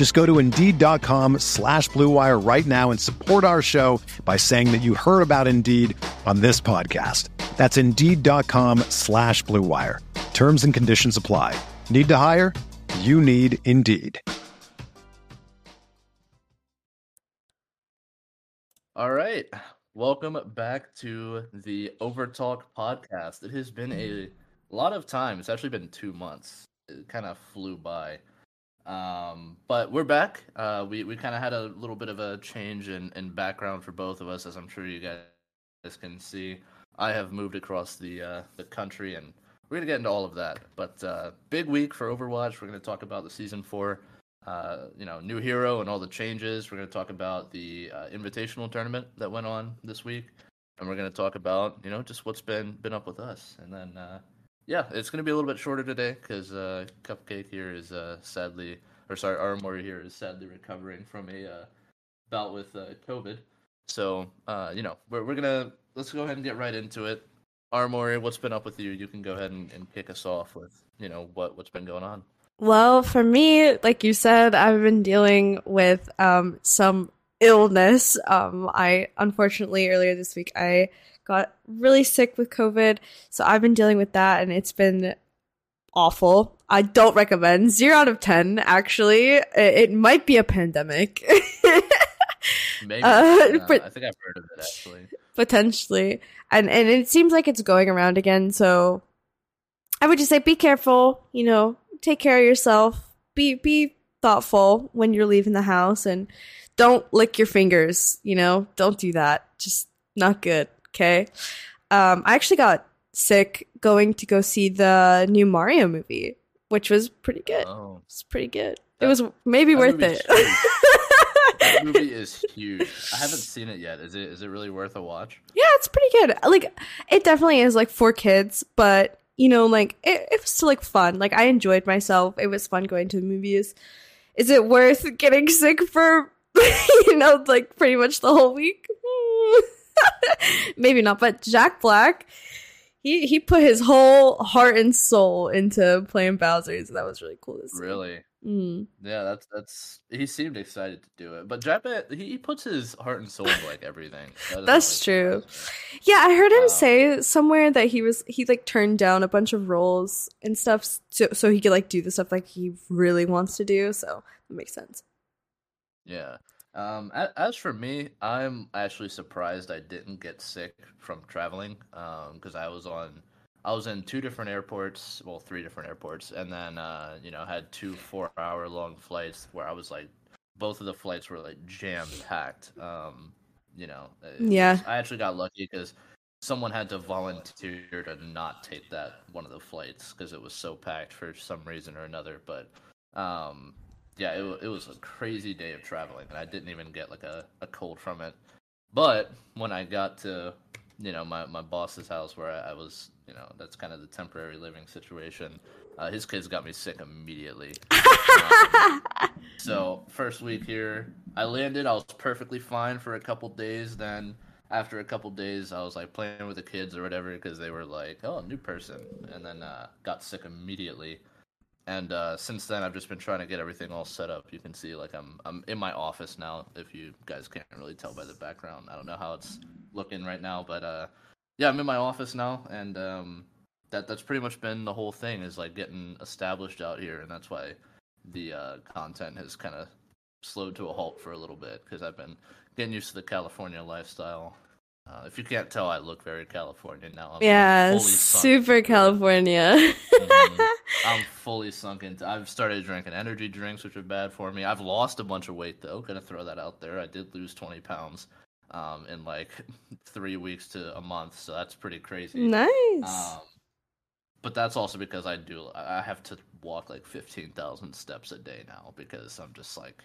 Just go to Indeed.com slash BlueWire right now and support our show by saying that you heard about Indeed on this podcast. That's Indeed.com slash BlueWire. Terms and conditions apply. Need to hire? You need Indeed. All right. Welcome back to the Overtalk podcast. It has been a lot of time. It's actually been two months. It kind of flew by. Um, but we're back. Uh, we we kind of had a little bit of a change in, in background for both of us, as I'm sure you guys can see. I have moved across the uh, the country, and we're gonna get into all of that. But uh, big week for Overwatch. We're gonna talk about the season four, uh, you know, new hero and all the changes. We're gonna talk about the uh, invitational tournament that went on this week, and we're gonna talk about you know just what's been been up with us, and then uh, yeah, it's gonna be a little bit shorter today because uh, Cupcake here is uh, sadly, or sorry, Aramori here is sadly recovering from a uh, bout with uh, COVID. So uh, you know, we're we're gonna let's go ahead and get right into it. Aramori, what's been up with you? You can go ahead and, and kick us off with you know what what's been going on. Well, for me, like you said, I've been dealing with um, some illness. Um, I unfortunately earlier this week I got really sick with COVID, so I've been dealing with that, and it's been awful. I don't recommend. Zero out of ten. Actually, it, it might be a pandemic. Maybe Uh, Uh, but- I think I've heard of it actually. potentially and and it seems like it's going around again so i would just say be careful you know take care of yourself be be thoughtful when you're leaving the house and don't lick your fingers you know don't do that just not good okay um i actually got sick going to go see the new mario movie which was pretty good Oh, it's pretty good it was maybe that worth it that movie is huge. I haven't seen it yet. Is it is it really worth a watch? Yeah, it's pretty good. Like, it definitely is like for kids, but you know, like it, it was still like fun. Like, I enjoyed myself. It was fun going to the movies. Is it worth getting sick for, you know, like pretty much the whole week? Maybe not. But Jack Black, he he put his whole heart and soul into playing Bowser, so That was really cool to see. Really? Mm. Yeah, that's that's. He seemed excited to do it, but Jack, he, he puts his heart and soul into like everything. That That's really true. Yeah, I heard him Wow. say somewhere that he was he like turned down a bunch of roles and stuff so, so he could like do the stuff like he really wants to do. So that makes sense. Yeah. Um. As for me, I'm actually surprised I didn't get sick from traveling. Um. Because I was on, I was in two different airports, well, three different airports, and then uh, you know, had two four-hour-long flights where I was like, both of the flights were like jam-packed. Um. You know. Yeah. was- I actually got lucky because someone had to volunteer to not take that one of the flights because it was so packed for some reason or another. But um, yeah, it, it was a crazy day of traveling, and I didn't even get like a, a cold from it. But when I got to, you know, my, my boss's house where I, I was, you know, that's kind of the temporary living situation. Uh, his kids got me sick immediately. Um, so first week here, I landed. I was perfectly fine for a couple days. Then after a couple days, I was like playing with the kids or whatever because they were like, "Oh, new person," and then uh, got sick immediately. And uh, since then, I've just been trying to get everything all set up. You can see, like, I'm I'm in my office now. If you guys can't really tell by the background, I don't know how it's looking right now, but uh, yeah, I'm in my office now, and um, that that's pretty much been the whole thing is like getting established out here, and that's why the uh, content has kind of slowed to a halt for a little bit because I've been getting used to the California lifestyle. Uh, if you can't tell, I look very Californian now. I'm yeah, super. California. Mhm. I'm fully sunk into. I've started drinking energy drinks, which are bad for me. I've lost a bunch of weight though. Gonna throw that out there. I did lose 20 pounds um, in like three weeks to a month, so that's pretty crazy. nice. Um, but that's also because I do. I I have to walk like 15,000 steps a day now because I'm just like.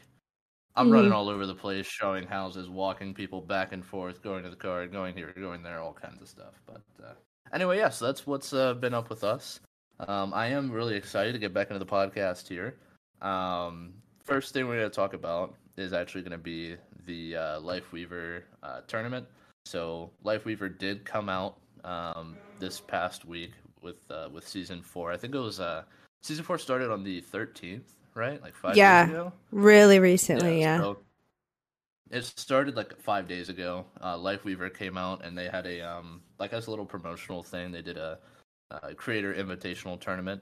I'm running Mhm. all over the place, showing houses, walking people back and forth, going to the car, going here, going there, all kinds of stuff. But uh, anyway, yes, that's what's uh, been up with us. Um, I am really excited to get back into the podcast here. Um, first thing we're going to talk about is actually going to be the uh, Lifeweaver uh, tournament. So Lifeweaver did come out um, this past week with uh, with season four. I think it was uh, season four started on the 13th, right? Like five Yeah. days ago. really recently, yeah. so it started like five days ago. Uh, Lifeweaver came out and they had a um like as a little promotional thing. They did a, uh creator invitational tournament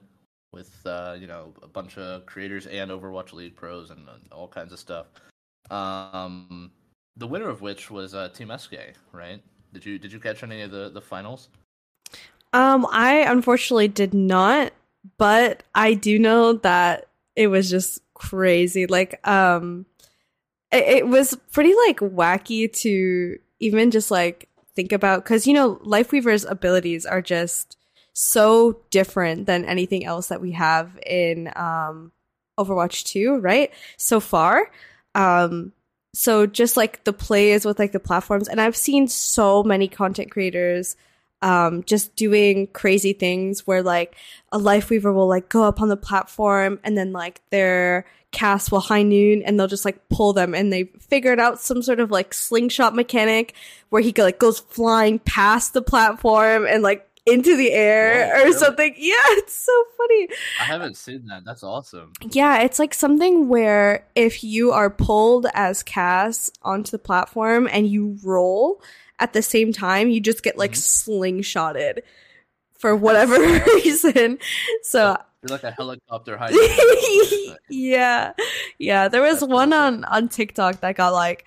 with uh, you know a bunch of creators and Overwatch League pros and, and all kinds of stuff. Um, the winner of which was uh, Team SK, right? Did you did you catch any of the the finals? Um, I unfortunately did not, but I do know that it was just crazy. Like, um, it, it was pretty like wacky to even just like think about because you know Lifeweaver's abilities are just so different than anything else that we have in um Overwatch 2, right? So far. Um so just like the plays with like the platforms and I've seen so many content creators um just doing crazy things where like a lifeweaver will like go up on the platform and then like their Cass will high noon and they'll just like pull them and they figured out some sort of like slingshot mechanic where he like goes flying past the platform and like into the air or really? something. Yeah, it's so funny. I haven't seen that. That's awesome. Yeah, it's like something where if you are pulled as Cass onto the platform and you roll at the same time, you just get like Mhm. slingshotted for whatever reason. So You're like a helicopter high. yeah, yeah. There was one on on TikTok that got like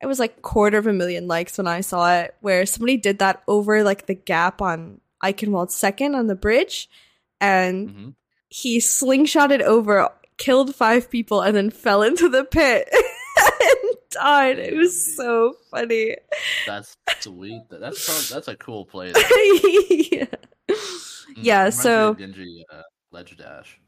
it was like quarter of a million likes when I saw it, where somebody did that over like the gap on Eichenwald second on the bridge, and hmm he slingshotted over, killed five people, and then fell into the pit died. It was so funny. That's sweet. That's prob- that's a cool play. yeah. Mm, Yeah, so- Genji uh, Ledge Dash.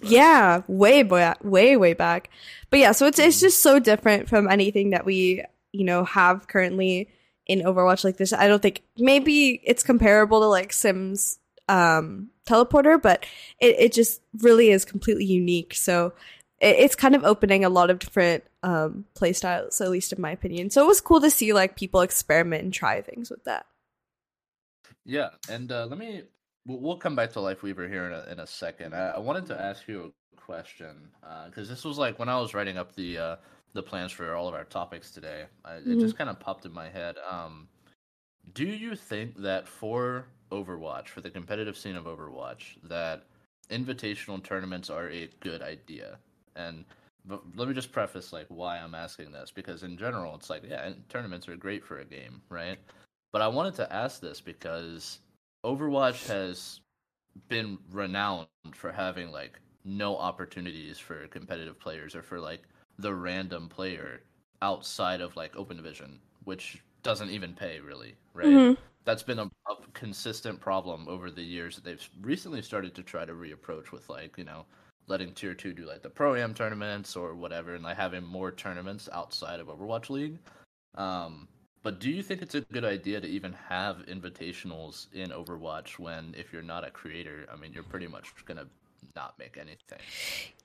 But- Yeah, way way way way back. But yeah, so it's it's Mhm. just so different from anything that we, you know, have currently in Overwatch like this. I don't think maybe it's comparable to like Sym's um teleporter, but it, it just really is completely unique. So it's kind of opening a lot of different um play styles, at least in my opinion. So it was cool to see like people experiment and try things with that. Yeah, and uh, let me. We'll, come back to Lifeweaver here in a, in a second. I, I wanted to ask you a question because this was like when I was writing up the uh, the plans for all of our topics today. I, It just kind of popped in my head. Um, do you think that for Overwatch, for the competitive scene of Overwatch, that invitational tournaments are a good idea? And but let me just preface like why I'm asking this because in general, it's like yeah, tournaments are great for a game, right? But I wanted to ask this because Overwatch has been renowned for having like no opportunities for competitive players or for like the random player outside of like open division, which doesn't even pay really, right? Mhm. That's been a, a consistent problem over the years that they've recently started to try to reapproach with like, you know, letting tier two do like the pro am tournaments or whatever and like having more tournaments outside of Overwatch League. Um but do you think it's a good idea to even have invitationals in Overwatch when if you're not a creator, I mean you're pretty much gonna not make anything.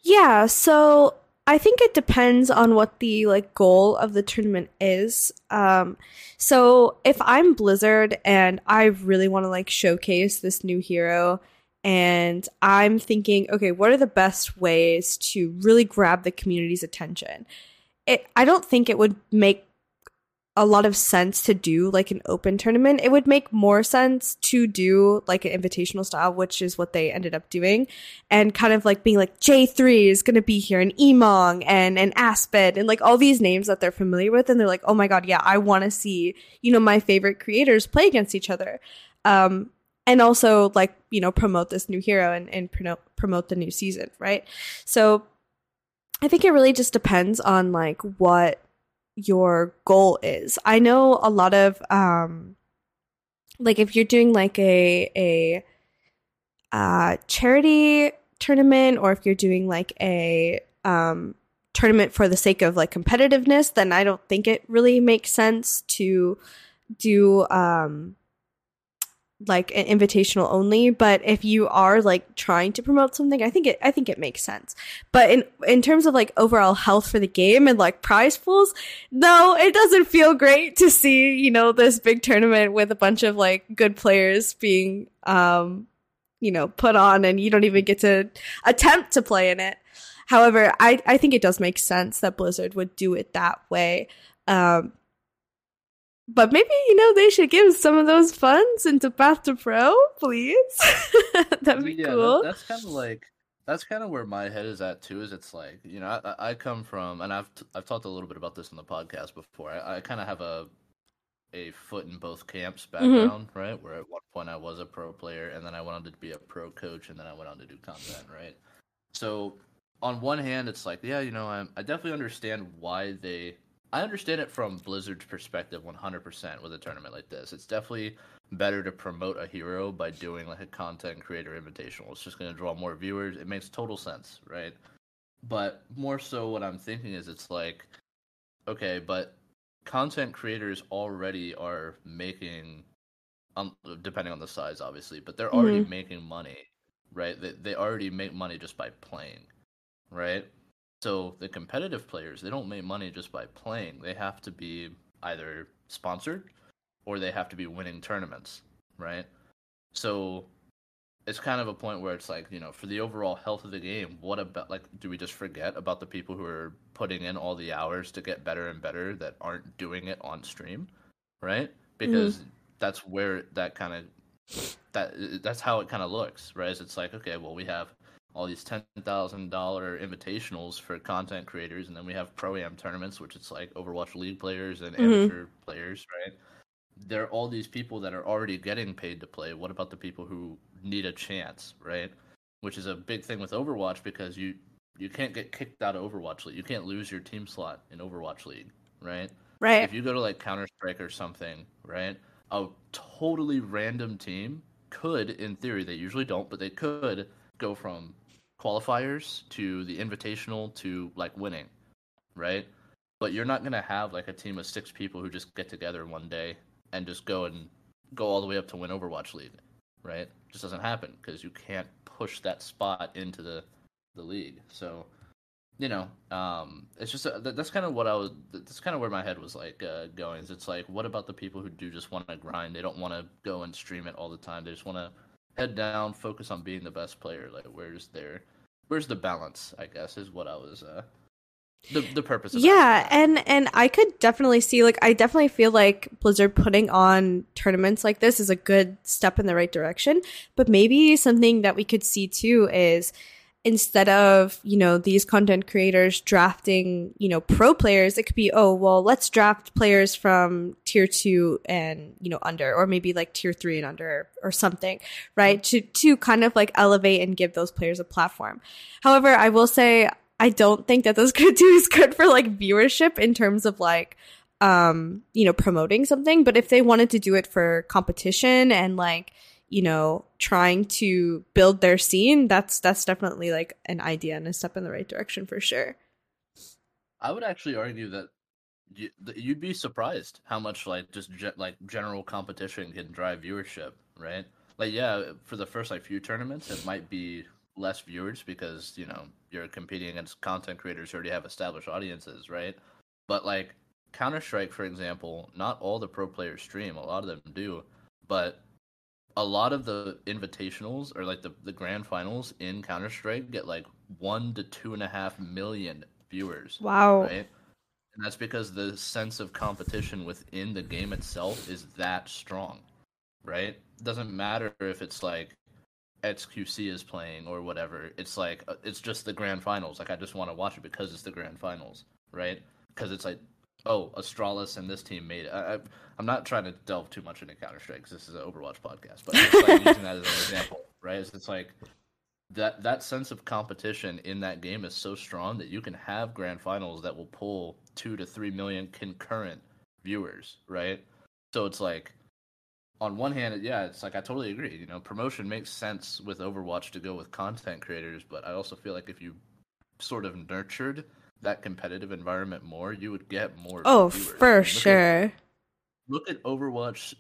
Yeah, so I think it depends on what the like goal of the tournament is. Um so if I'm Blizzard and I really want to like showcase this new hero and I'm thinking, okay, what are the best ways to really grab the community's attention? It I don't think it would make a lot of sense to do like an open tournament. It would make more sense to do like an invitational style, which is what they ended up doing, and kind of like being like Jay3 is going to be here and Emongg and and Aspid and like all these names that they're familiar with, and they're like, oh my god, yeah, I want to see you know my favorite creators play against each other, um, and also like you know promote this new hero and and promote promote the new season, right? So. I think it really just depends on like what your goal is. I know a lot of um like if you're doing like a a uh charity tournament or if you're doing like a um tournament for the sake of like competitiveness, then I don't think it really makes sense to do um like an invitational only but if you are like trying to promote something i think it i think it makes sense. But in in terms of like overall health for the game and like prize pools no it doesn't feel great to see you know this big tournament with a bunch of like good players being um you know put on and you don't even get to attempt to play in it. However i i think it does make sense that blizzard would do it that way. Um but maybe you know they should give some of those funds into Path to Pro, please. That'd be yeah, cool. That, that's kind of like that's kind of where my head is at too. Is it's like you know I, I come from and I've t- I've talked a little bit about this in the podcast before. I, I kind of have a a foot in both camps Mm-hmm. background, right? Where at one point I was a pro player and then I went on to be a pro coach and then I went on to do content, right? So on one hand, it's like yeah, you know I I definitely understand why they I understand it from Blizzard's perspective 100% with a tournament like this. It's definitely better to promote a hero by doing like a content creator invitational. It's just going to draw more viewers. It makes total sense, right? But more so, what I'm thinking is it's like, okay, but content creators already are making, um, depending on the size, obviously, but they're already Mhm. making money, right? They, they already make money just by playing, right? So the competitive players, they don't make money just by playing. They have to be either sponsored or they have to be winning tournaments, right? So it's kind of a point where it's like, you know, for the overall health of the game, what about like do we just forget about the people who are putting in all the hours to get better and better that aren't doing it on stream, right? Because mm-hmm. that's where that kind of that that's how it kind of looks, right? It's like, okay, well, we have all these ten thousand dollar invitationals for content creators, and then we have pro am tournaments, which it's like Overwatch League players and Mhm. amateur players, right? There are all these people that are already getting paid to play. What about the people who need a chance, right? Which is a big thing with Overwatch because you you can't get kicked out of Overwatch League. You can't lose your team slot in Overwatch League, right? right. if you go to like Counter Strike or something, right? A totally random team could, in theory, they usually don't, but they could go from qualifiers to the invitational to like winning, right? But you're not gonna have like a team of six people who just get together one day and just go and go all the way up to win Overwatch League, right? just doesn't happen because you can't push that spot into the the league. So you know, um, it's just uh, that, that's kind of what I was. That's kind of where my head was like uh, going. Is it's like, what about the people who do just want to grind? They don't want to go and stream it all the time. They just want to head down, focus on being the best player. Like, where's their, where's the balance? I guess is what I was. Uh, the the purpose. Yeah and and i could definitely see like i definitely feel like blizzard putting on tournaments like this is a good step in the right direction but maybe something that we could see too is instead of you know these content creators drafting you know pro players it could be oh well let's draft players from tier 2 and you know under or maybe like tier 3 and under or something right? To to kind of like elevate and give those players a platform. However i will say i don't think that those could do is good for like viewership in terms of like um you know promoting something. But if they wanted to do it for competition and like you know trying to build their scene that's that's definitely like an idea and a step in the right direction for sure I would actually argue that you, that you'd be surprised how much like just ge- like general competition can drive viewership, right? Like yeah, for the first like few tournaments, it might be less viewers because you know you're competing against content creators who already have established audiences, right? But like Counter Strike, for example, not all the pro players stream. A lot of them do, but a lot of the invitationals or like the the grand finals in Counter Strike get like one to two and a half million viewers wow right? and that's because the sense of competition within the game itself is that strong, right? It doesn't matter if it's like XQC is playing or whatever. It's like uh, it's just the grand finals. Like I just want to watch it because it's the grand finals, right? Because it's like, oh, Astralis and this team made it. I, I, I'm not trying to delve too much into Counter Strike because this is an Overwatch podcast, but I'm just, like, using that as an example, right? It's, it's like that that sense of competition in that game is so strong that you can have grand finals that will pull two to three million concurrent viewers, right? So it's like on one hand, yeah, it's like I totally agree. You know, promotion makes sense with Overwatch to go with content creators, but I also feel like if you sort of nurtured that competitive environment more, you would get more. Oh, viewers. for look sure. At, look at Overwatch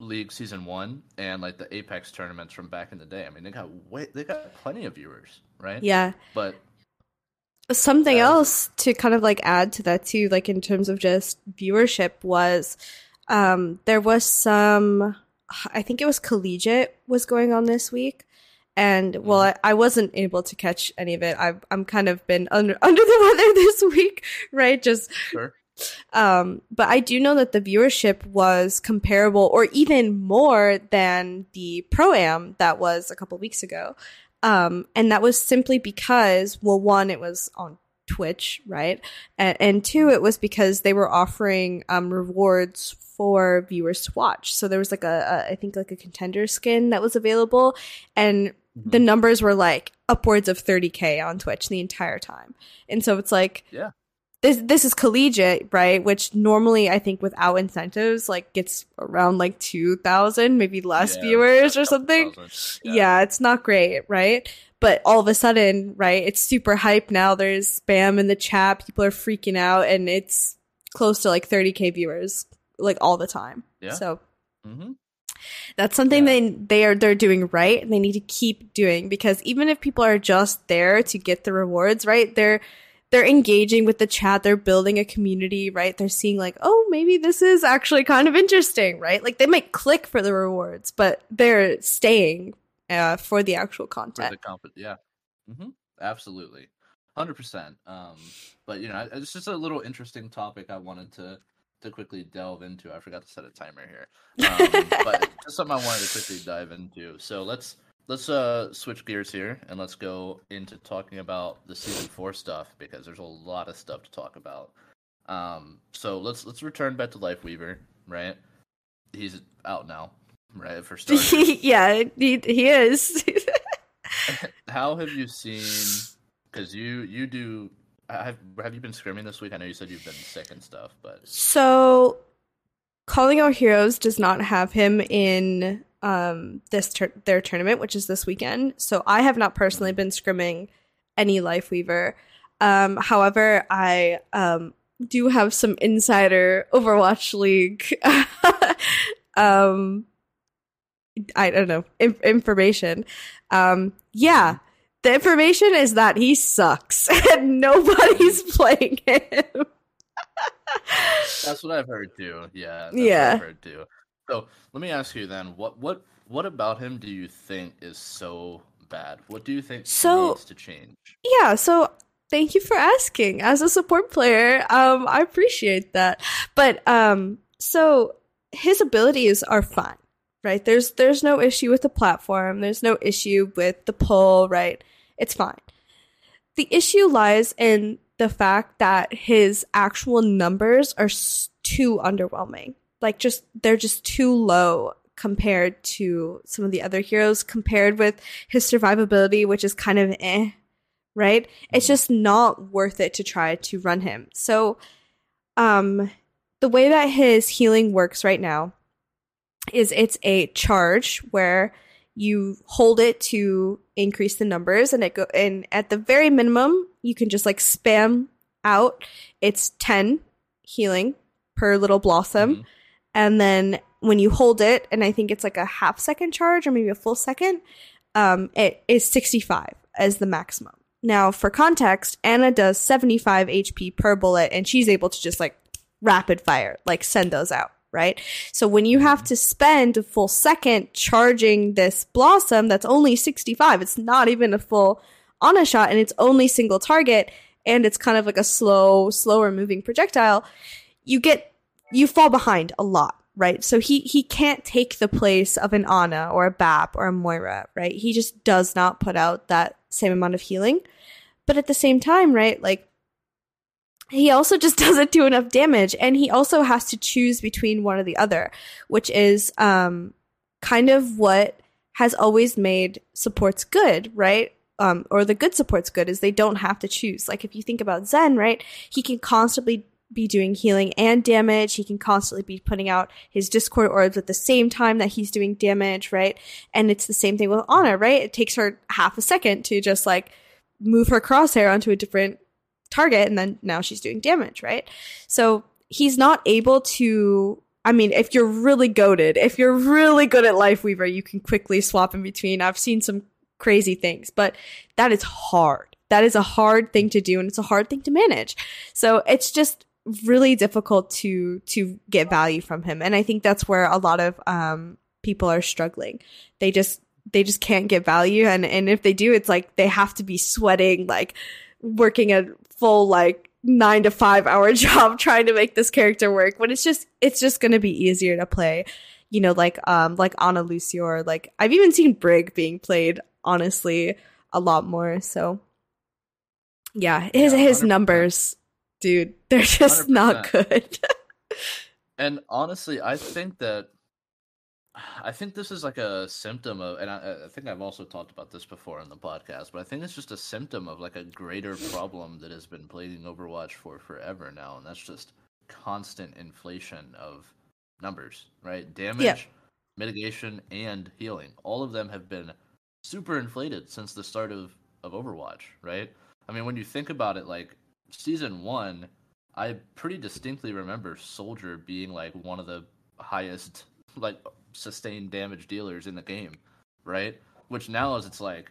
League season one and like the Apex tournaments from back in the day. I mean, they got way, they got plenty of viewers, right? Yeah. But Something else to kind of like add to that too, like in terms of just viewership, was um there was some, I think it was collegiate was going on this week, and well, I, I wasn't able to catch any of it. I've I'm kind of been under under the weather this week, right? Just sure, um, but I do know that the viewership was comparable or even more than the pro am that was a couple weeks ago. Um, and that was simply because, well, one, it was on Twitch, right? And, and two, it was because they were offering um, rewards for viewers to watch. So there was like a, a, I think like a contender skin that was available, and the numbers were like upwards of 30k on Twitch the entire time. And so it's like, yeah, this this is collegiate, right? Which normally I think without incentives like gets around like two thousand, maybe less Yeah, viewers or something. thousand. Yeah. it's not great, right? But all of a sudden, right, it's super hype now. There's spam in the chat, people are freaking out, and it's close to like 30k viewers like all the time. Yeah. So hmm that's something Yeah. they they are they're doing right and they need to keep doing because even if people are just there to get the rewards, right? They're they're engaging with the chat, they're building a community, right? They're seeing like, "Oh, maybe this is actually kind of interesting," right? Like they might click for the rewards, but they're staying uh, for the actual content. the comp yeah hmm absolutely 100% um but you know it's just a little interesting topic i wanted to to quickly delve into i forgot to set a timer here um, but just something i wanted to quickly dive into. So let's let's uh switch gears here and let's go into talking about the season four stuff because there's a lot of stuff to talk about. Um so let's let's return back to lifeweaver right? He's out now right for starters. Yeah, he, he is. how have you seen because you you do have have you been scrimming this week i know you said you've been sick and stuff but So, Calling Out Heroes does not have him in um this tur- their tournament, which is this weekend. So I have not personally been scrimming any Lifeweaver. Um, however, I um do have some insider Overwatch League um I don't know inf- information. Um, yeah. The information is that he sucks and nobody's playing him. that's what i've heard too yeah that's Yeah. what i've heard too so let me ask you then what what what about him do you think is so bad what do you think So- needs to change Yeah, so thank you for asking. As a support player, um, I appreciate that. But um, so his abilities are fine, right? There's there's no issue with the platform. There's no issue with the pull, right? It's fine. The issue lies in the fact that his actual numbers are too underwhelming. Like just they're just too low compared to some of the other heroes compared with his survivability which is kind of eh right it's Mhm. just not worth it to try to run him so um the way that his healing works right now is it's a charge where you hold it to increase the numbers and it go and at the very minimum you can just like spam out it's 10 healing per little blossom. Mhm. and then when you hold it and i think it's like a half second charge or maybe a full second um, it is 65 as the maximum. Now for context Ana does 75 hp per bullet and she's able to just like rapid fire like send those out right so when you have mm-hmm. to spend a full second charging this blossom that's only 65 it's not even a full Ana shot and it's only single target and it's kind of like a slow, slower moving projectile, you get you fall behind a lot, right? So he he can't take the place of an Ana or a Bap or a Moira, right? He just does not put out that same amount of healing. But at the same time, right, like he also just doesn't do enough damage and he also has to choose between one or the other, which is um kind of what has always made supports good, right? Um, or the good supports good is they don't have to choose. Like if you think about Zen, right? He can constantly be doing healing and damage. He can constantly be putting out his Discord orbs at the same time that he's doing damage, right? And it's the same thing with Ana, right? It takes her half a second to just like move her crosshair onto a different target and then now she's doing damage, right? So he's not able to I mean, if you're really goaded, if you're really good at Lifeweaver, you can quickly swap in between. I've seen some crazy things, but that is hard. That is a hard thing to do and it's a hard thing to manage. So it's just really difficult to to get value from him. And I think that's where a lot of um people are struggling. They just they just can't get value and and if they do it's like they have to be sweating like working a full like nine to five hour job trying to make this character work when it's just it's just gonna be easier to play you know like um like Ana Lucio or like I've even seen Brig being played honestly a lot more so. Yeah his Yeah, his numbers dude they're just not 100%. good. And honestly, I think that I think this is like a symptom of, and I, I think I've also talked about this before in the podcast, but I think it's just a symptom of like a greater problem that has been plaguing Overwatch for forever now, and that's just constant inflation of numbers, right? Damage, mitigation, and healing. All of them have been super inflated since the start of, of Overwatch, right? I mean, when you think about it, like season one, I pretty distinctly remember Soldier being like one of the highest like sustained damage dealers in the game, right? Which now is it's like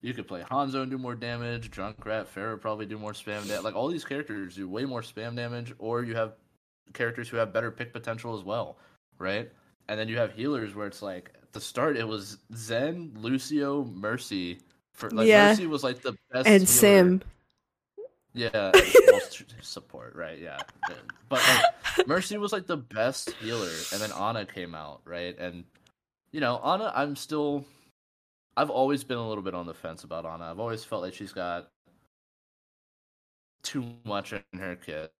you could play Hanzo and do more damage, Junkrat, Pharah probably do more spam damage. Like all these characters do way more spam damage, or you have characters who have better pick potential as well, right? And then you have healers where it's like at the start it was Zen, Lucio, Mercy. For like Yeah. Mercy was like the best and healer. Sim Yeah, support, right? Yeah, but like, Mercy was like the best healer, and then Ana came out, right? And you know, Ana, I'm still, I've always been a little bit on the fence about Ana. I've always felt like she's got too much in her kit,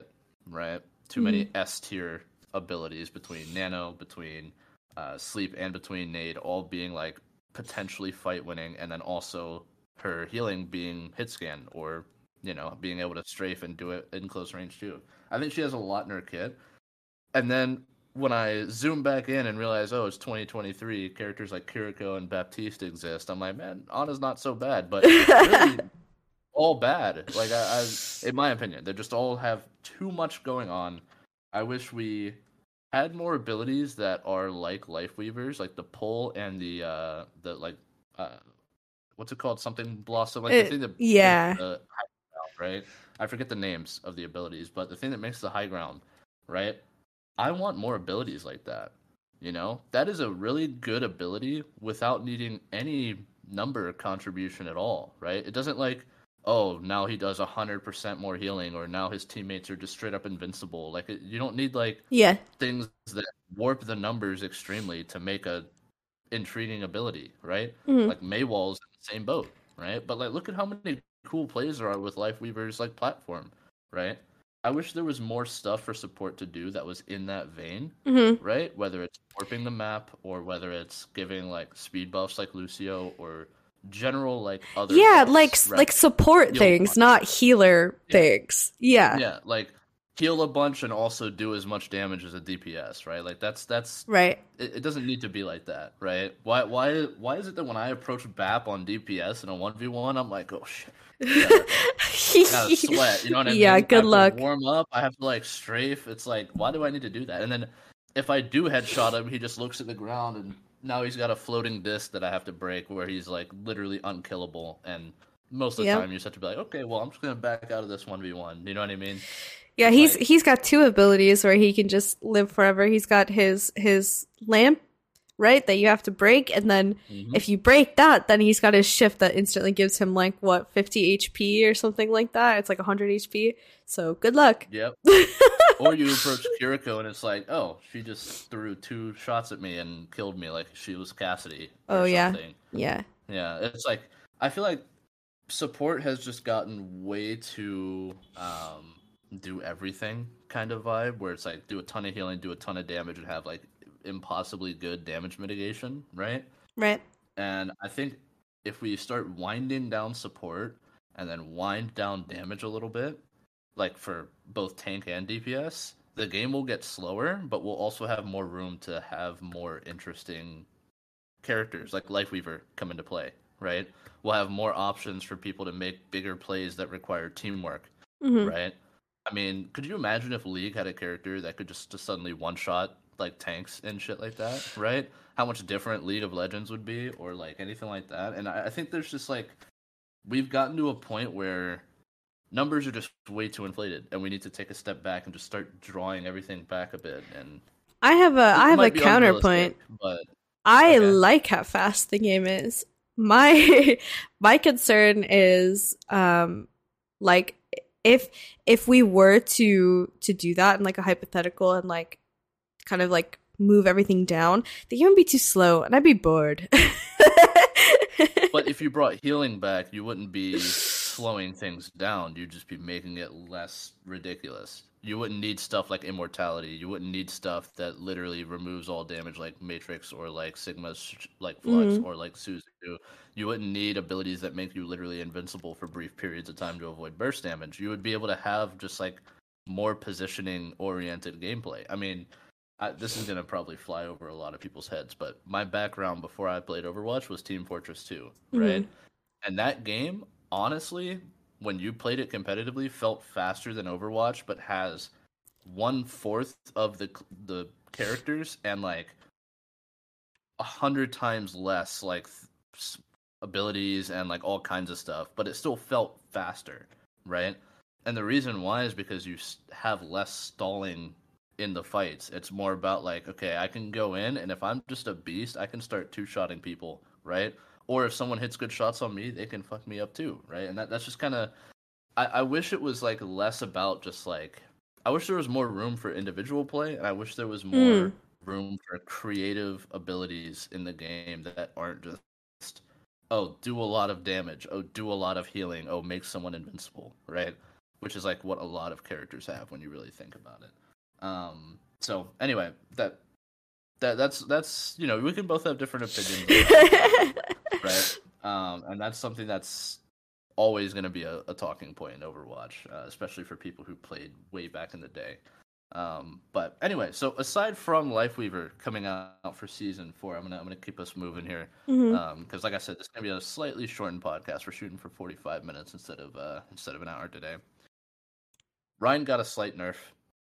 right? Too many S tier abilities between Nano, between uh, Sleep, and between Nade, all being like potentially fight winning, and then also her healing being hit scan or you know being able to strafe and do it in close range too. I think she has a lot in her kit, and then when I zoom back in and realize, oh, it's 2023, characters like Kiriko and Baptiste exist. I'm like, man, Ana's not so bad, but it's really all bad. Like I, I, in my opinion, they just all have too much going on. I wish we had more abilities that are like lifeweavers, like the pull and the uh the like uh what's it called? Something blossom, like Uh, the thing that yeah. the right? I forget the names of the abilities, but the thing that makes the high ground, right? I want more abilities like that. You know, that is a really good ability without needing any number contribution at all, right? It doesn't like, oh, now he does hundred percent more healing, or now his teammates are just straight up invincible. Like, you don't need like yeah things that warp the numbers extremely to make a intriguing ability, right? Mhm. Like Mei wall's in the same boat, right? But like, look at how many cool plays there are with Lifeweaver's like platform, right? I wish there was more stuff for support to do that was in that vein, hmm right? Whether it's warping the map or whether it's giving like speed buffs like Lucio or general like other yeah buffs, like right? like support Heal things not healer Yeah. things yeah yeah, like heal a bunch and also do as much damage as a DPS, right? Like that's that's right it, it doesn't need to be like that, right? Why why why is it that when I approach BAP on DPS in a one v one, I'm like, oh shit, gotta sweat. You know what I mean? yeah I good have to luck warm up. I have to like strafe. It's like, why do I need to do that? And then if I do headshot him, he just looks at the ground and now he's got a floating disc that I have to break where he's like literally unkillable. And most of the Yep. time, you just have to be like, okay, well, I'm just gonna back out of this one v one. You know what I mean? Yeah, he's Like- he's got two abilities where he can just live forever. He's got his his lamp right? That you have to break, and then Mhm. if you break that, then he's got his shift that instantly gives him like what 50 HP or something like that. It's like 100 HP. So good luck. Yep. or you approach Kiriko and it's like, oh, she just threw two shots at me and killed me like she was Cassidy. Oh, yeah. something. yeah. Yeah, it's like I feel like support has just gotten way too um do everything kind of vibe where it's like do a ton of healing, do a ton of damage and have like impossibly good damage mitigation, right? Right. And I think if we start winding down support and then wind down damage a little bit, like for both tank and DPS, the game will get slower, but we'll also have more room to have more interesting characters like Lifeweaver come into play, right? We'll have more options for people to make bigger plays that require teamwork, hmm right? I mean, could you imagine if League had a character that could just, just suddenly one shot like tanks and shit like that, right? How much different League of Legends would be, or like anything like that. And I, I think there's just like we've gotten to a point where numbers are just way too inflated, and we need to take a step back and just start drawing everything back a bit. And I have a I have a counterpoint. but I Okay. like how fast the game is. My my concern is um like if if we were to to do that in like a hypothetical and like kind of like move everything down, the game would be too slow and I'd be bored. but if you brought healing back, you wouldn't be slowing things down. You'd just be making it less ridiculous. You wouldn't need stuff like immortality. You wouldn't need stuff that literally removes all damage, like Matrix or like Sigma's, like Flux Mhm. or like Suzu. You wouldn't need abilities that make you literally invincible for brief periods of time to avoid burst damage. You would be able to have just like more positioning oriented gameplay. I mean, I, this is gonna probably fly over a lot of people's heads, but my background before I played Overwatch was Team Fortress 2, mm-hmm. right? And that game, honestly, when you played it competitively, felt faster than Overwatch, but has one fourth of the the characters and like a hundred times less like th- abilities and like all kinds of stuff, but it still felt faster, right? And the reason why is because you have less stalling in the fights. It's more about like, okay, I can go in, and if I'm just a beast, I can start two shotting people, right? Or if someone hits good shots on me, they can fuck me up too, right? And that, that's just kind of. I, I wish it was like less about just like. I wish there was more room for individual play, and I wish there was more Mm. room for creative abilities in the game that aren't just oh do a lot of damage oh do a lot of healing oh make someone invincible right which is like what a lot of characters have when you really think about it um so anyway that that that's that's you know we can both have different opinions right um and that's something that's always going to be a, a talking point in overwatch uh, especially for people who played way back in the day um, but anyway, so aside from Lifeweaver coming out for season four, I'm gonna I'm gonna keep us moving here because, like I said, this is gonna be a slightly shortened podcast. We're shooting for 45 minutes instead of uh, instead of an hour today. Rein got a slight nerf.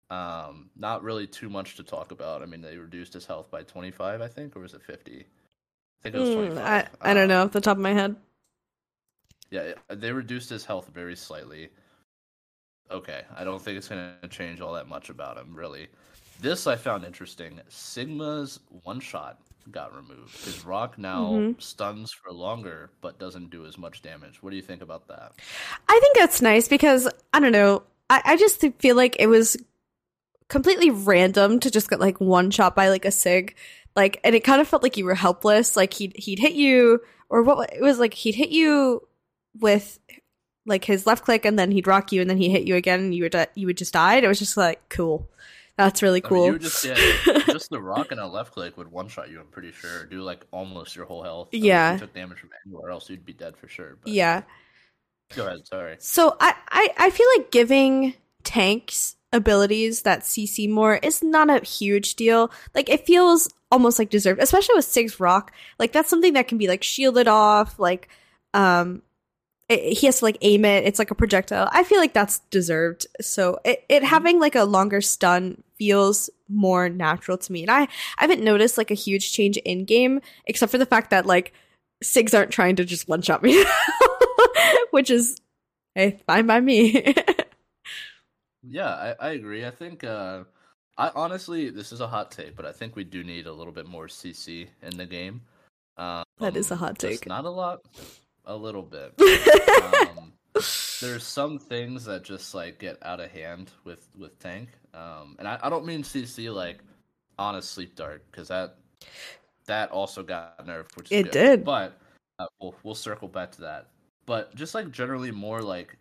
Um, not really too much to talk about. I mean, they reduced his health by 25, I think, or was it 50? I think it was Mm, 25. I I don't Um, know off the top of my head. yeah, they reduced his health very slightly. Okay, I don't think it's going to change all that much about him, really. This I found interesting. Sigma's one shot got removed. His rock now Mhm. stuns for longer, but doesn't do as much damage. What do you think about that? I think that's nice because I don't know. I, I just feel like it was completely random to just get like one shot by like a sig, like, and it kind of felt like you were helpless. Like he'd he'd hit you, or what? It was like he'd hit you with like his left click, and then he'd rock you, and then he hit you again, and you would di- you would just die. It was just like cool. That's really I mean, cool. you just yeah, just the rock and a left click would one shot you. I'm pretty sure. Do like almost your whole health. I mean, Yeah. If you took damage from anywhere else, you'd be dead for sure. But yeah. Go ahead. Sorry. So I, I I feel like giving tanks abilities that CC more is not a huge deal. Like it feels almost like deserved, especially with Sig's Rock. Like that's something that can be like shielded off. Like um, it, he has to like aim it. It's like a projectile. I feel like that's deserved. So it it having like a longer stun feels more natural to me. And I I haven't noticed like a huge change in game, except for the fact that like Sigs aren't trying to just one shot me, which is hey fine by me. Yeah, I, I agree. I think uh I honestly, this is a hot take, but I think we do need a little bit more CC in the game. Um, That is a hot take. Not a lot, a little bit. um, there's some things that just like get out of hand with with tank, um, and I, I don't mean CC like on a sleep dart because that that also got nerfed, which is It good. did. But uh, we'll we'll circle back to that. But just like generally more like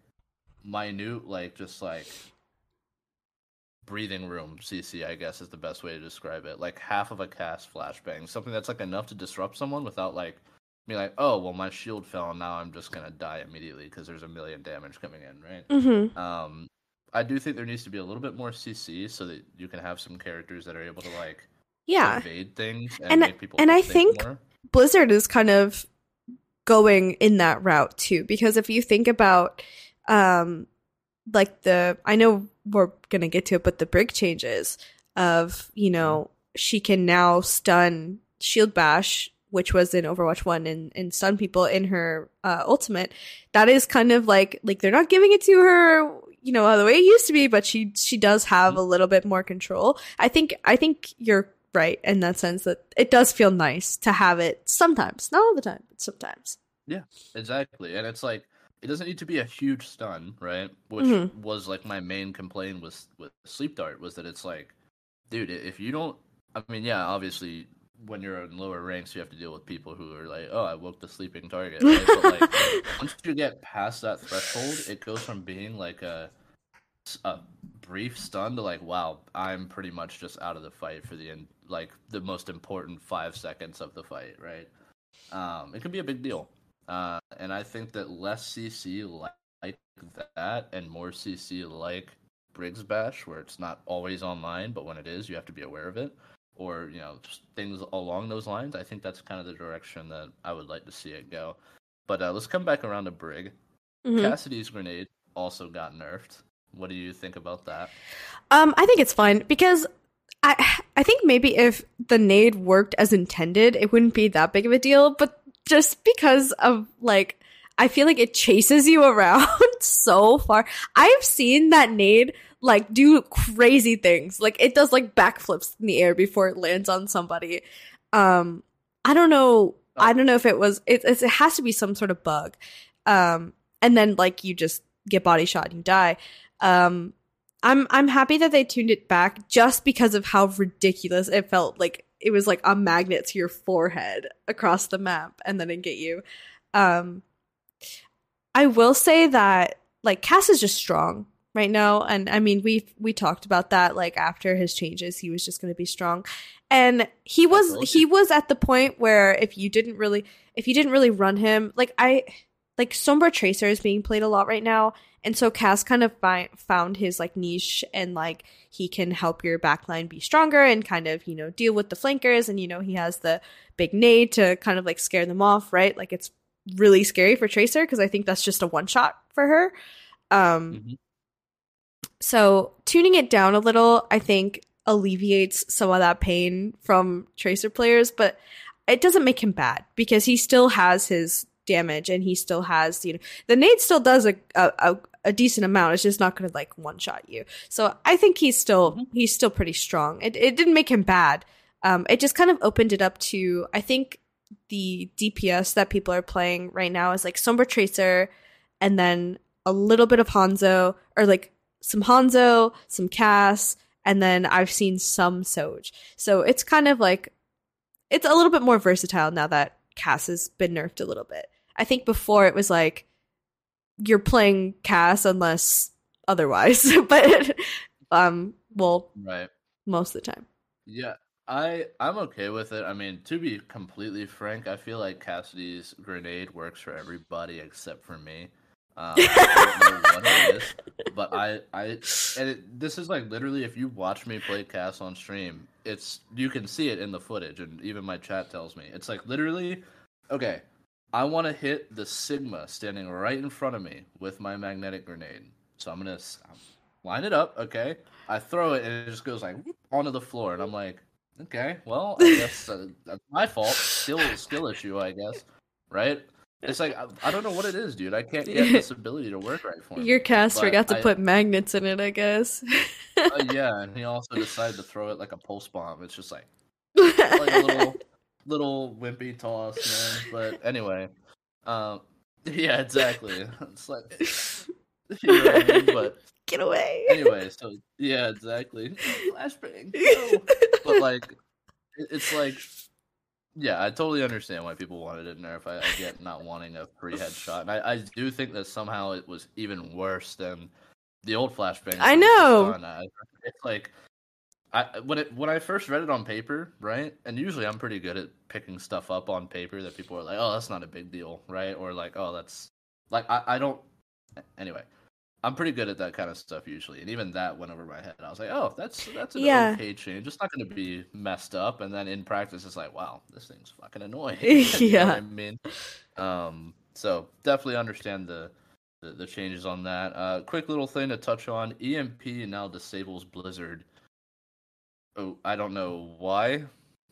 minute, like just like breathing room CC, I guess is the best way to describe it. Like half of a Cass flashbang, something that's like enough to disrupt someone without like being like, oh well, my shield fell, and now I'm just gonna die immediately because there's a million damage coming in, right? Mm-hmm. Um, I do think there needs to be a little bit more CC so that you can have some characters that are able to like Yeah, evade things and, And- make people and I think- more. Blizzard is kind of going in that route too because if you think about um like the I know we're to get to it but the brig changes of, you know, she can now stun shield bash which was in Overwatch 1 and, and stun people in her uh, ultimate. That is kind of like like they're not giving it to her, you know, the way it used to be, but she she does have a little bit more control. I think I think you're right in that sense that it does feel nice to have it sometimes, not all the time, but sometimes. Yeah, exactly, and it's like it doesn't need to be a huge stun, right? Which Mhm. was like my main complaint with with sleep dart was that it's like, dude, if you don't, I mean, yeah, obviously when you're in lower ranks, you have to deal with people who are like, oh, I woke the sleeping target. Right? But like once you get past that threshold, it goes from being like a a brief stun to like, wow, I'm pretty much just out of the fight for the end, like the most important five seconds of the fight, right? Um, it can be a big deal, uh, and I think that less CC like, like that and more CC like Brig's Bash, where it's not always online, but when it is, you have to be aware of it, or you know, just things along those lines. I think that's kind of the direction that I would like to see it go. But uh, let's come back around to Brig. Mhm. Cassidy's grenade also got nerfed. What do you think about that? Um, I think it's fine because I I think maybe if the nade worked as intended, it wouldn't be that big of a deal. But just because of like, I feel like it chases you around so far. I've seen that nade like do crazy things. Like it does like backflips in the air before it lands on somebody. Um, I don't know. I don't know if it was. It, it has to be some sort of bug. Um, and then like you just get body shot and you die. Um, I'm I'm happy that they tuned it back just because of how ridiculous it felt. Like it was like a magnet to your forehead across the map, and then it get you. Um, I will say that like Cass is just strong right now, and I mean we we talked about that. Like after his changes, he was just going to be strong, and he was he was at the point where if you didn't really if you didn't really run him, like I like Sombra Tracer is being played a lot right now, and so Cass kind of found his like niche and like he can help your backline be stronger and kind of, you know, deal with the flankers and you know, he has the big nade to kind of like scare them off, right? Like it's really scary for Tracer because I think that's just a one shot for her. Um Mhm. so tuning it down a little, I think alleviates some of that pain from Tracer players, but it doesn't make him bad because he still has his damage and he still has you know the nade still does a a, a, a decent amount. It's just not going to like one shot you. So i think he's still he's still pretty strong. It, it didn't make him bad. Um it just kind of opened it up to i think the dps that people are playing right now is like sombra tracer and then a little bit of hanzo or like some hanzo some cass and then i've seen some soj so it's kind of like it's a little bit more versatile now that Cass has been nerfed a little bit. I think before it was like you're playing Cass unless otherwise, but um, well, Right. most of the time. Yeah, I I'm okay with it. I mean, to be completely frank, I feel like Cassidy's grenade works for everybody except for me. Is, but I I and it, this is like literally if you watch me play Cass on stream, it's you can see it in the footage, and even my chat tells me it's like literally okay. I want to hit the Sigma standing right in front of me with my magnetic grenade. So I'm gonna line it up. Okay, I throw it and it just goes like onto the floor, and I'm like, okay, well, I guess uh, that's my fault. Skill skill issue, I guess. Right? It's like I, I don't know what it is, dude. I can't get this ability to work right for me. Your caster But got to I- put magnets in it, I guess. Uh, yeah, and he also decided to throw it like a pulse bomb. It's just like like a little little wimpy toss, man. But anyway, um, yeah, exactly. It's like you know what I mean? But Get away. anyway, so yeah, exactly. Flashbang. No. But like, it- it's like, yeah, I totally understand why people wanted it nerf. I, I get not wanting a free headshot, and I, I do think that somehow it was even worse than the old flashbang. I know. It's like. I when it when I first read it on paper, right? And usually I'm pretty good at picking stuff up on paper that people are like, "Oh, that's not a big deal," right? Or like, "Oh, that's like I, I don't." Anyway, I'm pretty good at that kind of stuff usually, and even that went over my head. I was like, "Oh, that's that's an Yeah. okay change. It's not going to be messed up." And then in practice, it's like, "Wow, this thing's fucking annoying." You know Yeah. I mean, um, so definitely understand the, the the changes on that. Uh, quick little thing to touch on: EMP now disables Blizzard. Oh, I don't know why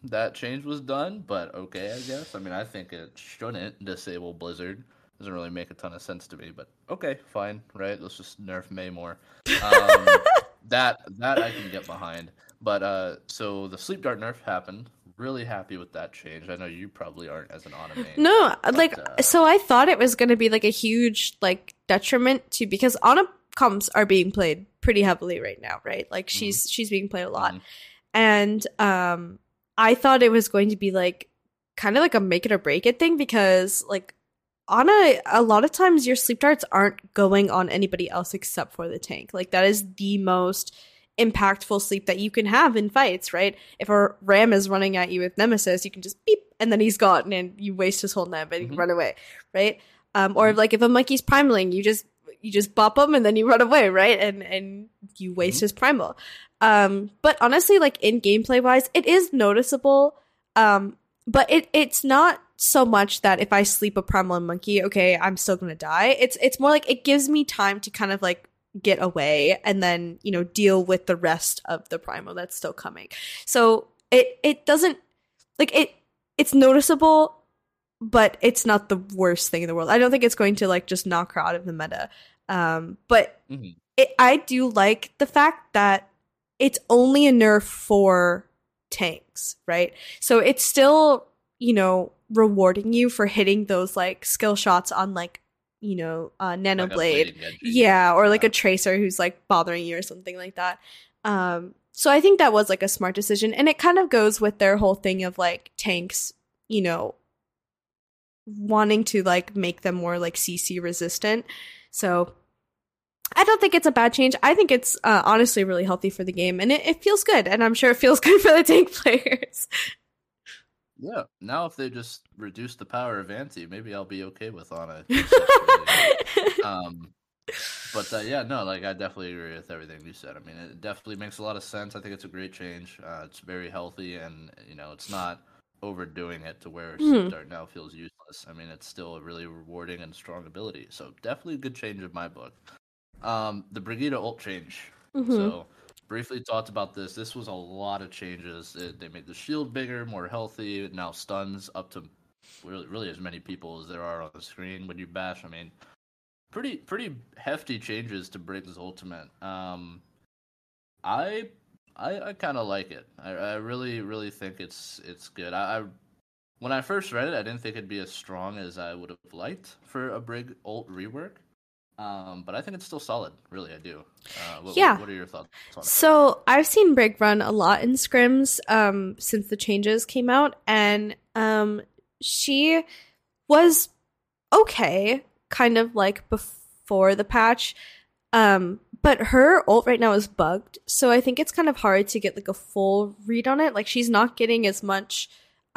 that change was done, but okay, I guess. I mean, I think it shouldn't disable Blizzard. Doesn't really make a ton of sense to me, but okay, fine, right? Let's just nerf Mei more. Um, that that I can get behind. But uh, so the sleep dart nerf happened. Really happy with that change. I know you probably aren't as an Ana main. No, like uh, so I thought it was going to be like a huge like detriment to because Ana comps are being played pretty heavily right now, right? Like she's she's being played a lot. Mhm. And um I thought it was going to be like kind of like a make it or break it thing because like Ana a lot of times your sleep darts aren't going on anybody else except for the tank. Like that is the most impactful sleep that you can have in fights, right? If a ram is running at you with Nemesis, you can just beep and then he's gone and you waste his whole nem and you Mhm. run away, right? Um, or like if a monkey's primaling, you just you just bop him and then you run away, right? And and you waste Mhm. his primal. Um, but honestly, like in gameplay wise, it is noticeable. Um, but it it's not so much that if I sleep a primal monkey, okay, I'm still gonna die. It's it's more like it gives me time to kind of like get away and then you know deal with the rest of the primal that's still coming. So it it doesn't like it it's noticeable, but it's not the worst thing in the world. I don't think it's going to like just knock her out of the meta. Um, but Mhm. it, I do like the fact that it's only a nerf for tanks, right? So it's still, you know, rewarding you for hitting those like skill shots on like, you know, uh, Nano Like. Yeah, or like a tracer who's like bothering you or something like that. Um, so I think that was like a smart decision, and it kind of goes with their whole thing of like tanks, you know, wanting to like make them more like CC resistant. So I don't think it's a bad change. I think it's uh, honestly really healthy for the game, and it, it feels good, and I'm sure it feels good for the tank players. Yeah. Now if they just reduce the power of anti, maybe I'll be okay with Ana. um, but uh, yeah, no, like I definitely agree with everything you said. I mean, it definitely makes a lot of sense. I think it's a great change. Uh, it's very healthy, and you know, it's not overdoing it to where Mhm. Dart now feels useless. I mean, it's still a really rewarding and strong ability. So definitely a good change in my book. Um, the Brigitte ult change. Mhm. So briefly talked about this. This was a lot of changes. It, they made the shield bigger, more healthy. It now stuns up to really, really as many people as there are on the screen when you bash. I mean, pretty pretty hefty changes to Brig's Ultimate. Um, I I, I kind of like it. I, I really really think it's it's good. I, I when I first read it, I didn't think it'd be as strong as I would have liked for a Brig ult rework. Um, but I think it's still solid. Really, I do. Uh, what, Yeah. What are your thoughts on it? So I've seen Brig run a lot in scrims um, since the changes came out, and um, she was okay, kind of like before the patch. Um, but her ult right now is bugged, so I think it's kind of hard to get like a full read on it. Like she's not getting as much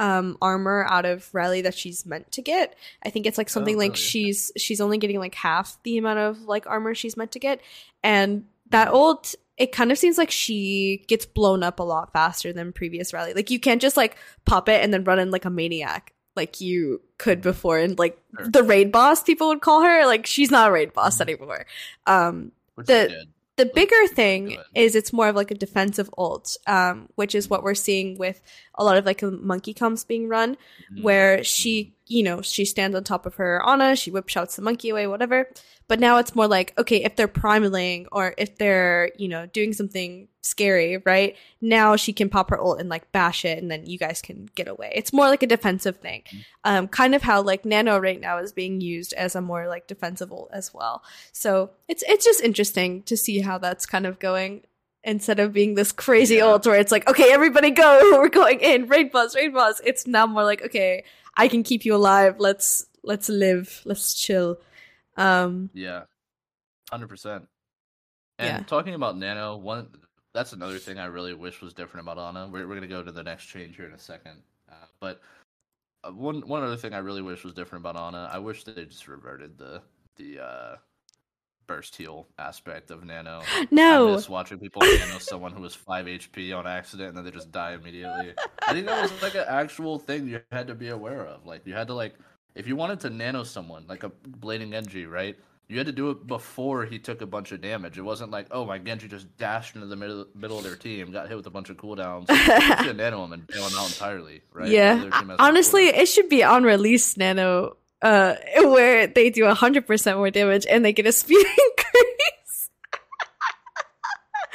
um armor out of Rally that she's meant to get. I think it's like something like really? she's she's only getting like half the amount of like armor she's meant to get. And that old it kind of seems like she gets blown up a lot faster than previous Rally. Like you can't just like pop it and then run in like a maniac like you could before and like Sure. the raid boss people would call her like she's not a raid boss Mhm. anymore. Um Which the-. The bigger thing is it's more of like a defensive ult, um, which is what we're seeing with a lot of like monkey comps being run, Mhm. where she you know, she stands on top of her Ana, she whip shouts the monkey away, whatever. But now it's more like, okay, if they're primaling or if they're, you know, doing something scary, right? Now she can pop her ult and like bash it and then you guys can get away. It's more like a defensive thing. Um, kind of how like Nano right now is being used as a more like defensive ult as well. So it's it's just interesting to see how that's kind of going instead of being this crazy Yeah. ult where it's like, okay, everybody go, we're going in, raid boss, raid boss. It's now more like, okay, I can keep you alive. Let's let's live. Let's chill. Um Yeah, hundred percent. And Yeah. talking about Nano, one that's another thing I really wish was different about Ana. We're we're gonna go to the next change here in a second, uh, but uh, one one other thing I really wish was different about Ana. I wish they just reverted the the uh, burst heal aspect of Nano. I no. miss watching people nano someone who was five HP on accident and then they just die immediately. I think that was like an actual thing you had to be aware of. Like you had to like if you wanted to nano someone, like a blading Genji, right? You had to do it before he took a bunch of damage. It wasn't like, oh my Genji just dashed into the middle middle of their team, got hit with a bunch of cooldowns, nano him and bail him out entirely, right? Yeah. Their team has no Honestly, it should be on release nano uh where they do 100% more damage and they get a speed increase.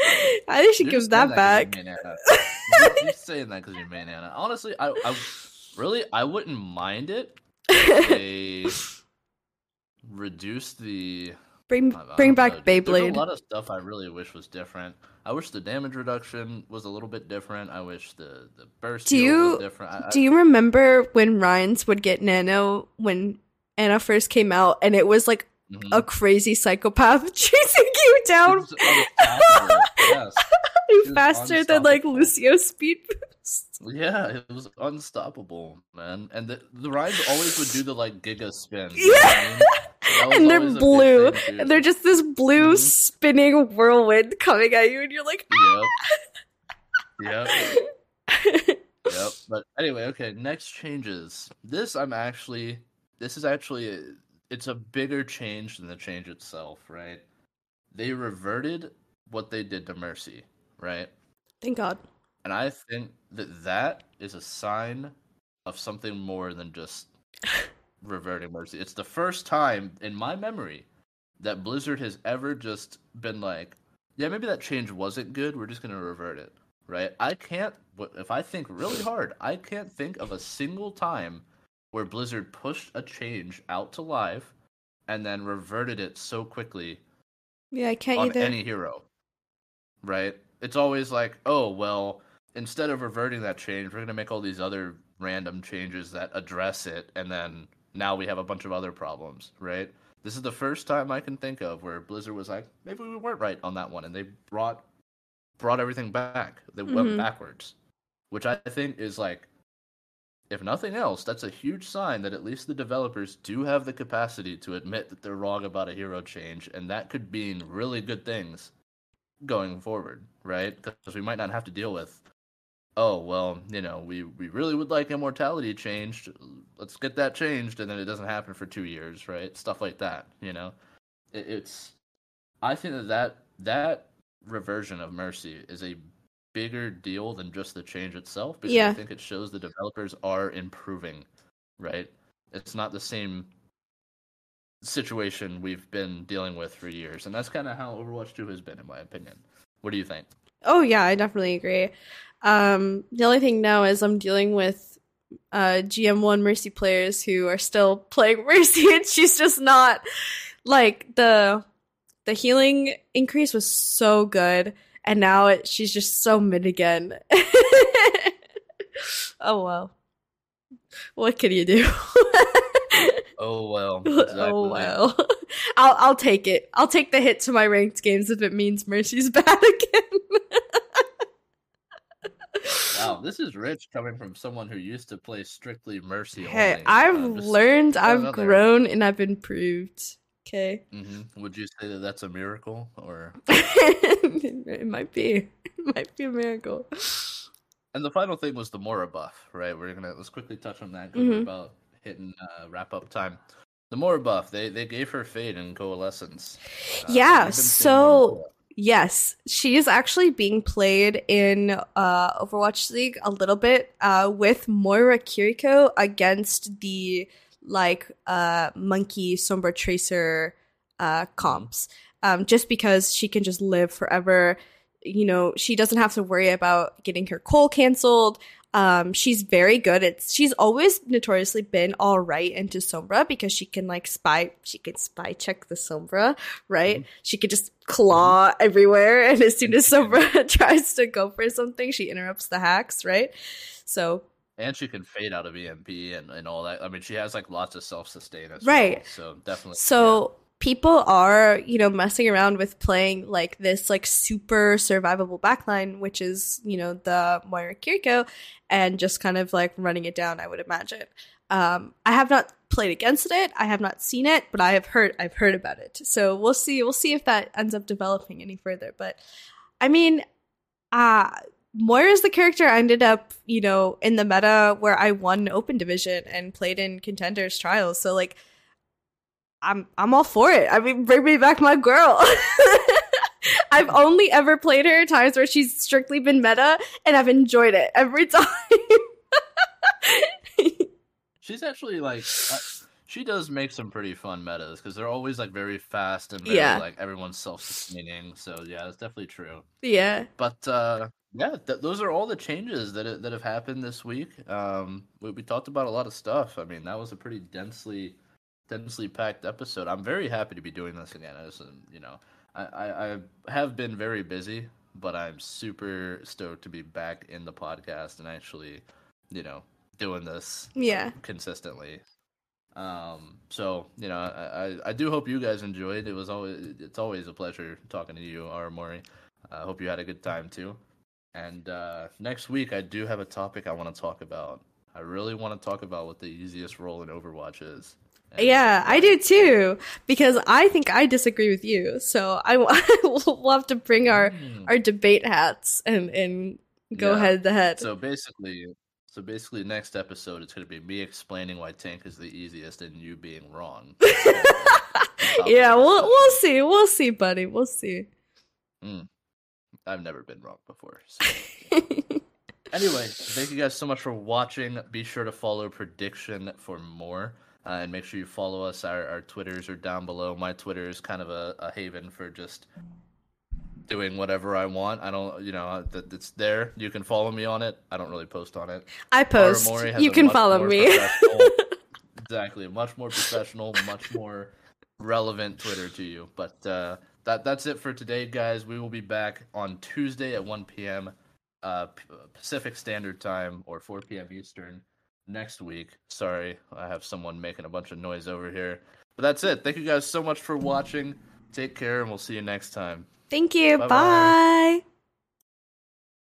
I think she should You're give just that saying back. you're. You're- saying that because you're main Ana. Honestly, I, I really I wouldn't mind it if they reduce the bring I- bring back know, dude. There's a lot of stuff I really wish was different. I wish the damage reduction was a little bit different. I wish the the burst Do you- was different. I, Do you remember when Rein's would get nano when Ana first came out and it was like mhm. a crazy psychopath chasing you down yes. faster than like. Lucio's speed boost. Yeah, it was unstoppable, man. And the the Reins always would do the like giga spin. you know I mean? And they're always a big blue. and they're just this blue Mhm. spinning whirlwind coming at you, and you're like, Yep. Yep. Yep. But anyway, okay. Next changes. This I'm actually. This is actually. A, it's a bigger change than the change itself, right? They reverted what they did to Mercy, right? thank God. And I think that that is a sign of something more than just reverting Mercy. It's the first time in my memory that Blizzard has ever just been like, yeah, maybe that change wasn't good. We're just going to revert it, right? I can't, if I think really hard, I can't think of a single time where Blizzard pushed a change out to live and then reverted it so quickly Yeah, I can't on either. any hero, right? It's always like, oh well, instead of reverting that change, we're gonna make all these other random changes that address it, and then now we have a bunch of other problems, right? This is the first time I can think of where Blizzard was like, maybe we weren't right on that one, and they brought brought everything back. They went Mhm. backwards, which I think is like, if nothing else, that's a huge sign that at least the developers do have the capacity to admit that they're wrong about a hero change, and that could mean really good things going forward, right? Because we might not have to deal with, oh well, you know, we we really would like immortality changed. Let's get that changed, and then it doesn't happen for two years, right? Stuff like that, you know. It, it's, I think that that that reversion of mercy is a bigger deal than just the change itself because Yeah. I think it shows the developers are improving, right? It's not the same situation we've been dealing with for years, and that's kind of how Overwatch 2 has been, in my opinion. What do you think? Oh yeah, I definitely agree. Um, the only thing now is I'm dealing with uh, GM1 Mercy players who are still playing Mercy, and she's just not like the the healing increase was so good, and now it, she's just so mid again. oh well, what can you do? Oh, well. oh well, I'll I'll take it. I'll take the hit to my ranked games if it means Mercy's bad again. Wow, this is rich coming from someone who used to play strictly Mercy Hey, only. I've Uh, learned, I've out there. grown, and I've improved. Okay, Mhm. Would you say that that's a miracle, or? it might be, it might be a miracle. And the final thing was the Moira buff, right? We're gonna let's quickly touch on that because we're Mhm. about hitting uh, wrap up time. The Moira buff, they they gave her fade and coalescence. Uh, Yeah, we've been seeing so-. Yes, she is actually being played in uh, Overwatch League a little bit uh, with Moira Kiriko against the like uh, Monkey Sombra Tracer uh, comps. Um, just because she can just live forever. You know, she doesn't have to worry about getting her coal canceled. Um, she's very good. It's she's always notoriously been all right into Sombra because she can like spy. She can spy check the Sombra, right? Mm-hmm. She could just claw mm-hmm. everywhere, and as soon as Sombra tries to go for something, she interrupts the hacks, right? So and she can fade out of EMP and, and all that. I mean, she has like lots of self sustain as right. well. So definitely. So yeah people are, you know, messing around with playing like this like super survivable backline, which is, you know, the Moira Kiriko, and just kind of like running it down, I would imagine. Um, I have not played against it. I have not seen it, but I have heard I've heard about it. So we'll see. We'll see if that ends up developing any further. But I mean, uh Moira's the character I ended up, you know, in the meta where I won open division and played in contenders trials. So like I'm I'm all for it. I mean, bring me back my girl. I've only ever played her times where she's strictly been meta, and I've enjoyed it every time. she's actually like, uh, she does make some pretty fun metas because they're always like very fast and very, yeah. like everyone's self-sustaining. So yeah, that's definitely true. Yeah, but uh, yeah, th- those are all the changes that that have happened this week. Um, we, we talked about a lot of stuff. I mean, that was a pretty densely densely packed episode. I'm very happy to be doing this again. As you know, I, I, I have been very busy, but I'm super stoked to be back in the podcast and actually, you know, doing this yeah consistently. Um, so you know, I, I do hope you guys enjoyed. It was always it's always a pleasure talking to you, Aramori. I hope you had a good time too. And uh, next week, I do have a topic I want to talk about. I really want to talk about what the easiest role in Overwatch is. Yeah, I do too because I think I disagree with you. So I we'll have to bring our mm. our debate hats and and go yeah. head to head. So basically, so basically, next episode it's going to be me explaining why tank is the easiest and you being wrong. yeah, we'll we'll see, we'll see, buddy, we'll see. Mm. I've never been wrong before. So. anyway, thank you guys so much for watching. Be sure to follow prediction for more. Uh, and make sure you follow us. Our, our Twitters are down below. My Twitter is kind of a, a haven for just doing whatever I want. I don't, you know, that it's there. You can follow me on it. I don't really post on it. I post. You can follow me. exactly, much more professional, much more relevant Twitter to you. But uh, that that's it for today, guys. We will be back on Tuesday at 1 p.m. Uh, Pacific Standard Time or 4 p.m. Eastern next week. Sorry, I have someone making a bunch of noise over here. But that's it. Thank you guys so much for watching. Take care, and we'll see you next time. Thank you. Bye-bye. Bye.